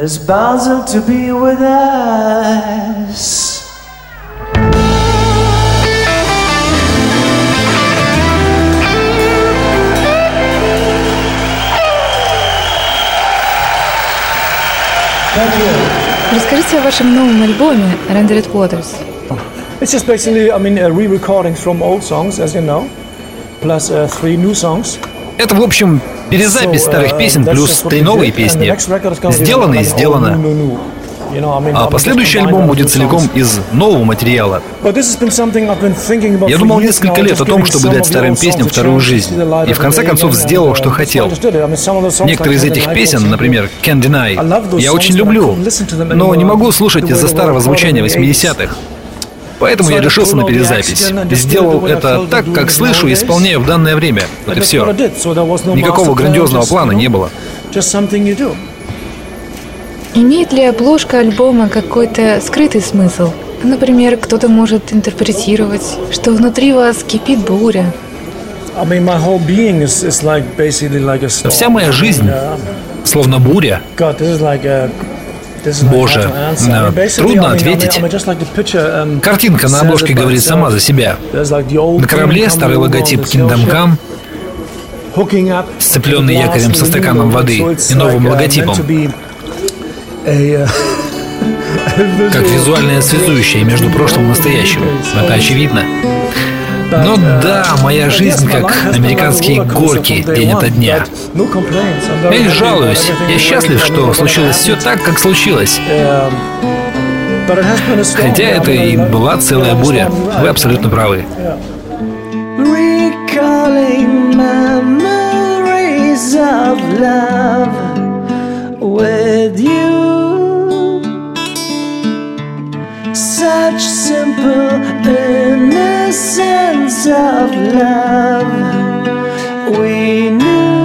As bound to be with us. Thank you. Расскажите о вашем новом альбоме Rendered Waters. Oh. It's just basically, I mean, uh, re-recordings from old songs, as you know, plus uh, three new songs. Это, в общем, Перезапись старых песен плюс три новые песни. Сделано и сделано. А последующий альбом будет целиком из нового материала. Я думал несколько лет о том, чтобы дать старым песням вторую жизнь. И в конце концов сделал, что хотел. Некоторые из этих песен, например, Can't Deny, я очень люблю, но не могу слушать из-за старого звучания 80-х. Поэтому я решился на перезапись. Сделал это так, как слышу и исполняю в данное время. Вот и все. Никакого грандиозного плана не было. Имеет ли обложка альбома какой-то скрытый смысл? Например, кто-то может интерпретировать, что внутри вас кипит буря. Вся моя жизнь словно буря. Боже, трудно ответить. Um, Картинка на обложке говорит сама за себя. На корабле старый логотип Kingdom Come, сцепленный якорем со стаканом воды и новым uh, логотипом. uh, как визуальное связующее между прошлым и настоящим. Это очевидно. Но да, моя жизнь как американские горки день ото дня. Я не жалуюсь. Я счастлив, что случилось все так, как случилось. Хотя это и была целая буря. Вы абсолютно правы. recalling memories of love with you. Such simple Innocence of love we knew.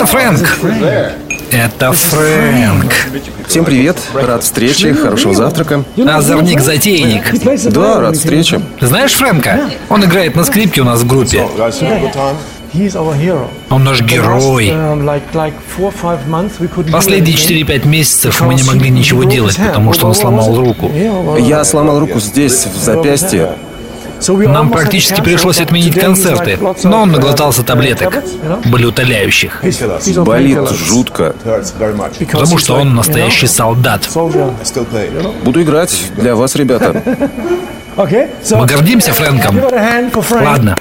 Это Фрэнк. Это Фрэнк. Всем привет, рад встрече, хорошего завтрака. Озорник-затейник. Да, рад встрече. Знаешь Фрэнка? Он играет на скрипке у нас в группе. Он наш герой. Последние anything. 4-5 месяцев мы не могли ничего делать, потому что он сломал руку. Я сломал руку здесь, в запястье. Нам практически пришлось отменить концерты, но он наглотался таблеток, болеутоляющих, Болит жутко. потому что он настоящий солдат. Буду играть для вас, ребята. Мы гордимся Фрэнком. Ладно,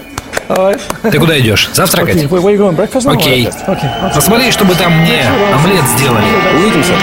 ты куда идешь? Завтракать? Окей. Посмотри, чтобы там мне омлет сделали. Увидимся.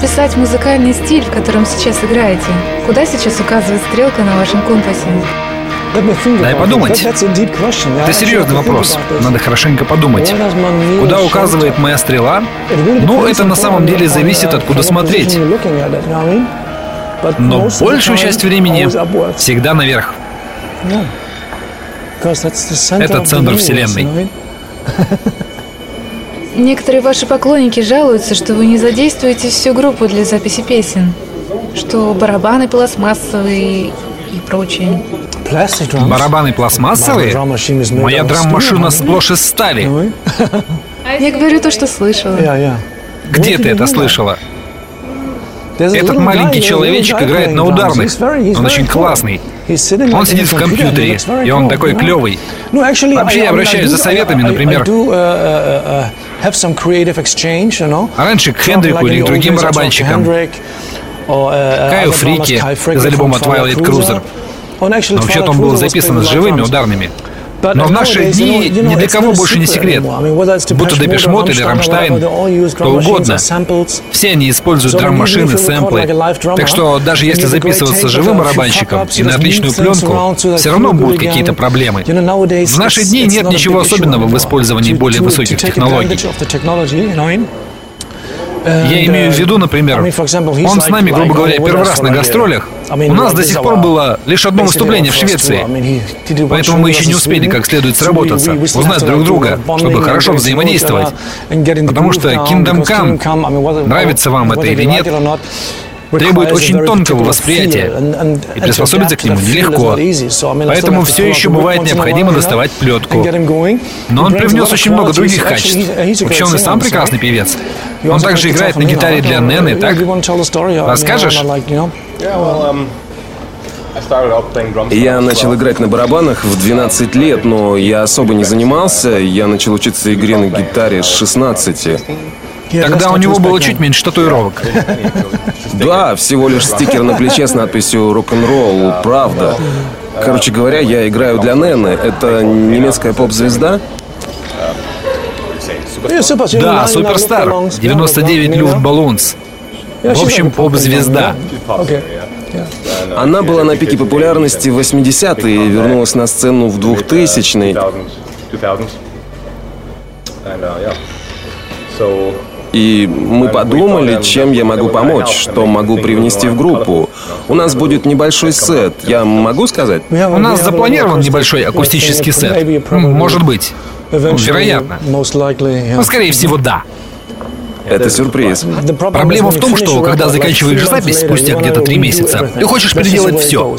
Описать музыкальный стиль, в котором сейчас играете? Куда сейчас указывает стрелка на вашем компасе? Дай подумать. Это серьезный вопрос. Надо хорошенько подумать. Куда указывает моя стрела? Ну, это на самом деле зависит, откуда смотреть. Но большую часть времени всегда наверх. Это центр Вселенной. Некоторые ваши поклонники жалуются, что вы не задействуете всю группу для записи песен, что барабаны пластмассовые и прочее. Барабаны пластмассовые? Моя драм-машина сплошь из стали. Я говорю то, что слышала. Где ты это слышала? Этот маленький человечек играет на ударных. Он очень классный. Он сидит в компьютере, и он такой клевый. Вообще, я обращаюсь за советами, например, uh, а раньше к Хендрику или к другим барабанщикам, Каю Фрике из альбома Twilight Cruiser. Но вообще-то он был записан с живыми ударными. Но в наши дни ни для кого больше не секрет. Будто Депешмот или Рамштайн, кто угодно. Все они используют драм-машины, сэмплы. Так что даже если записываться живым барабанщиком и на отличную пленку, все равно будут какие-то проблемы. В наши дни нет ничего особенного в использовании более высоких технологий. Я имею в виду, например, он с нами, грубо говоря, первый раз на гастролях. У нас до сих пор было лишь одно выступление в Швеции. Поэтому мы еще не успели как следует сработаться, узнать друг друга, чтобы хорошо взаимодействовать. Потому что Kingdom Come, нравится вам это или нет, требует очень тонкого восприятия, и приспособиться к нему нелегко. Поэтому все еще бывает необходимо доставать плетку. Но он привнес очень много других качеств. Вообще он и сам прекрасный певец. Он также играет на гитаре для Нены, так? Расскажешь? Я начал играть на барабанах в 12 лет, но я особо не занимался. Я начал учиться игре на гитаре с 16. Тогда у него было чуть меньше татуировок. Да, всего лишь стикер на плече с надписью «Рок-н-ролл. Правда». Короче говоря, я играю для Нены. Это немецкая поп-звезда? Да, суперстар. 99 Люфт Баллонс. В общем, поп-звезда. Она была на пике популярности в 80-е и вернулась на сцену в 2000-е. И мы подумали, чем я могу помочь, что могу привнести в группу. У нас будет небольшой сет, я могу сказать? У нас запланирован небольшой акустический сет. Может быть. Вероятно. Но, скорее всего, да. Это сюрприз. Проблема в том, что когда заканчиваешь запись спустя где-то три месяца, ты хочешь переделать все.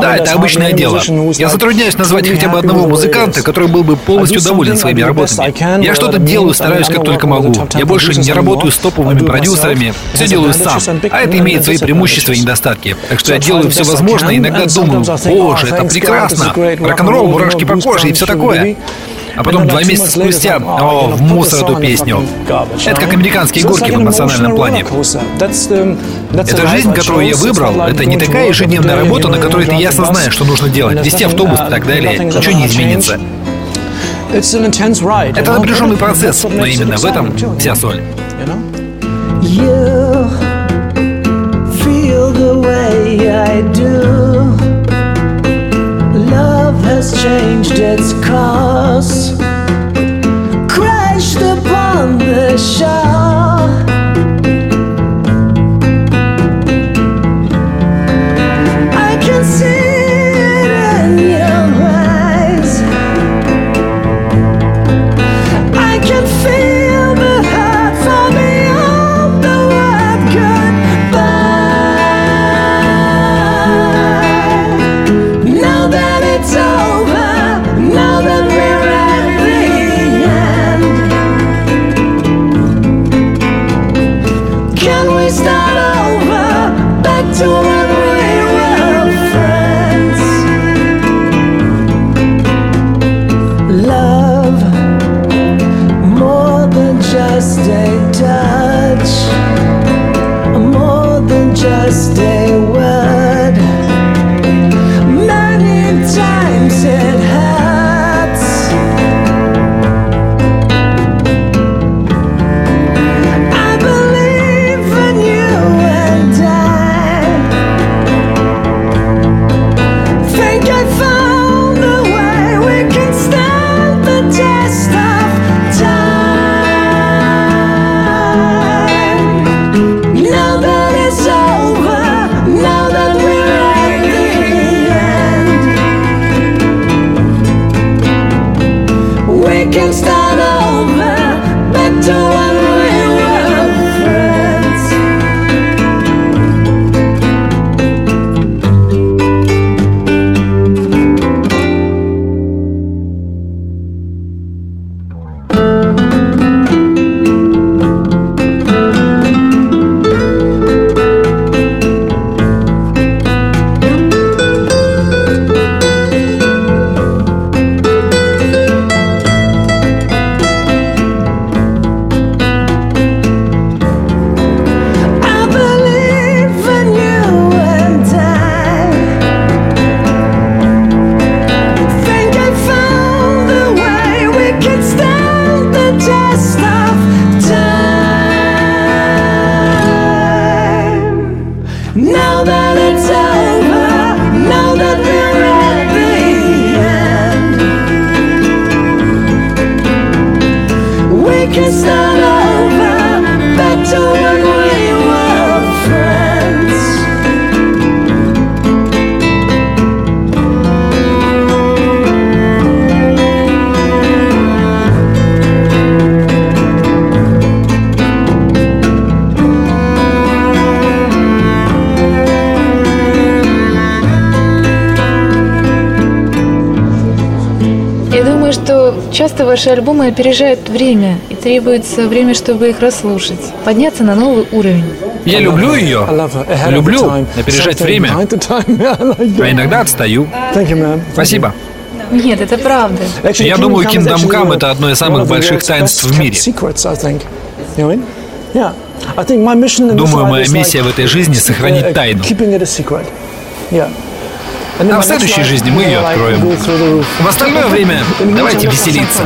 Да, это обычное дело. Я затрудняюсь назвать хотя бы одного музыканта, который был бы полностью доволен своими работами. Я что-то делаю, стараюсь как только могу. Я больше не работаю с топовыми продюсерами, все делаю сам. А это имеет свои преимущества и недостатки. Так что я делаю все возможное, иногда думаю, боже, это прекрасно. Рок-н-ролл, мурашки по коже и все такое. А потом два месяца спустя, о, в мусор эту песню. Это как американские горки в национальном плане. Эта жизнь, которую я выбрал, это не такая ежедневная работа, на которой ты ясно знаешь, что нужно делать. Вести автобус и так далее. Ничего не изменится. Это напряженный процесс, но именно в этом вся соль. You feel the way I do. Has changed its course, crashed upon the shore. Я думаю, что часто ваши альбомы опережают время, и требуется время, чтобы их расслушать, подняться на новый уровень. Я люблю ее, люблю опережать время, а иногда отстаю. Спасибо. Нет, это правда. Я думаю, Kingdom Come это одно из самых больших таинств в мире. Думаю, моя миссия в этой жизни uh, сохранить тайну. А в следующей жизни мы ее откроем. В остальное время давайте веселиться.